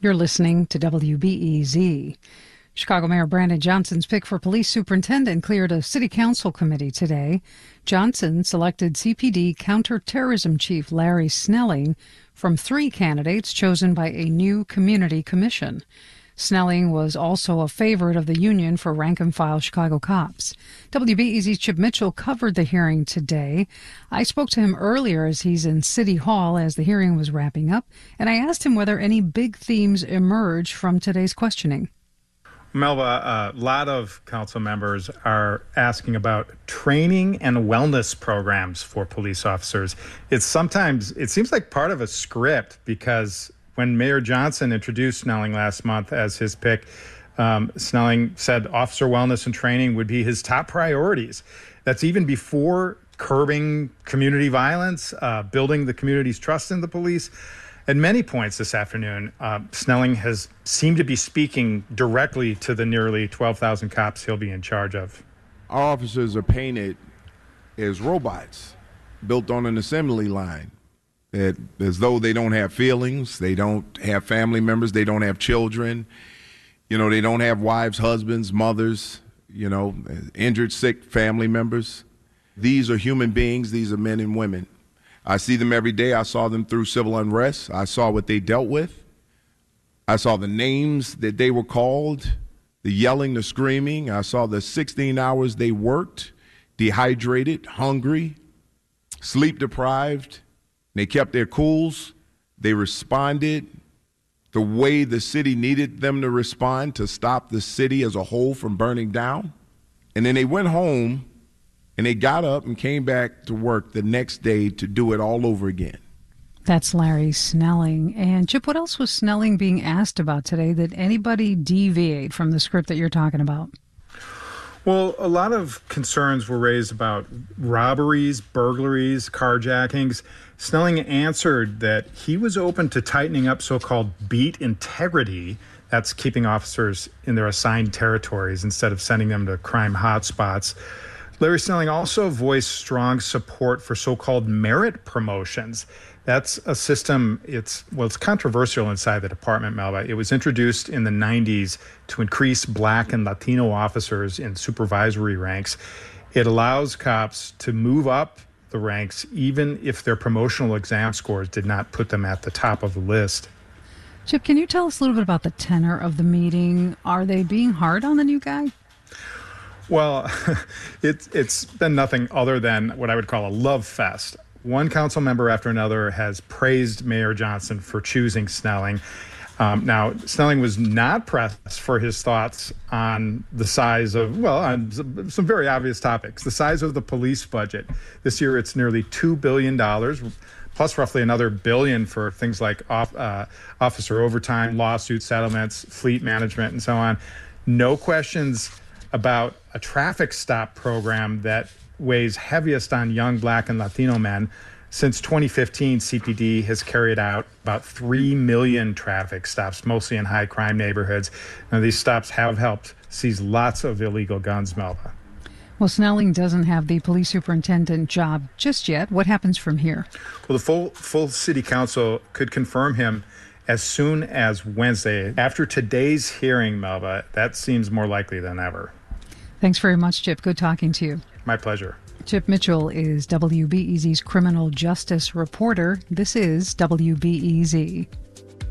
You're listening to WBEZ. Chicago Mayor Brandon Johnson's pick for police superintendent cleared a city council committee today. Johnson selected CPD counterterrorism chief Larry Snelling from three candidates chosen by a new community commission. Snelling was also a favorite of the union for rank and file Chicago cops. WBEZ's Chip Mitchell covered the hearing today. I spoke to him earlier as he's in City Hall as the hearing was wrapping up, and I asked him whether any big themes emerged from today's questioning. Melba, a lot of council members are asking about training and wellness programs for police officers. It's sometimes, it seems like part of a script because when Mayor Johnson introduced Snelling last month as his pick, um, Snelling said officer wellness and training would be his top priorities. That's even before curbing community violence, uh, building the community's trust in the police. At many points this afternoon, uh, Snelling has seemed to be speaking directly to the nearly 12,000 cops he'll be in charge of. Our officers are painted as robots built on an assembly line that as though they don't have feelings, they don't have family members, they don't have children, you know, they don't have wives, husbands, mothers, you know, injured, sick family members. These are human beings, these are men and women. I see them every day. I saw them through civil unrest. I saw what they dealt with. I saw the names that they were called, the yelling, the screaming. I saw the 16 hours they worked, dehydrated, hungry, sleep deprived they kept their cools. They responded the way the city needed them to respond to stop the city as a whole from burning down. And then they went home and they got up and came back to work the next day to do it all over again. That's Larry Snelling. And Chip, what else was Snelling being asked about today? Did anybody deviate from the script that you're talking about? Well, a lot of concerns were raised about robberies, burglaries, carjackings. Snelling answered that he was open to tightening up so called beat integrity. That's keeping officers in their assigned territories instead of sending them to crime hotspots. Larry Snelling also voiced strong support for so called merit promotions. That's a system, it's well, it's controversial inside the department, Melba. It was introduced in the 90s to increase black and Latino officers in supervisory ranks. It allows cops to move up the ranks even if their promotional exam scores did not put them at the top of the list. Chip, can you tell us a little bit about the tenor of the meeting? Are they being hard on the new guy? Well, it's it's been nothing other than what I would call a love fest one council member after another has praised Mayor Johnson for choosing Snelling. Um, now, Snelling was not pressed for his thoughts on the size of, well, on some very obvious topics. The size of the police budget. This year, it's nearly $2 billion, plus roughly another billion for things like off, uh, officer overtime, lawsuit settlements, fleet management, and so on. No questions about a traffic stop program that weighs heaviest on young black and Latino men. Since 2015, CPD has carried out about 3 million traffic stops, mostly in high crime neighborhoods. Now, these stops have helped seize lots of illegal guns, Melba. Well, Snelling doesn't have the police superintendent job just yet. What happens from here? Well, the full, full city council could confirm him as soon as Wednesday. After today's hearing, Melba, that seems more likely than ever. Thanks very much, Chip. Good talking to you. My pleasure. Chip Mitchell is WBEZ's criminal justice reporter. This is WBEZ.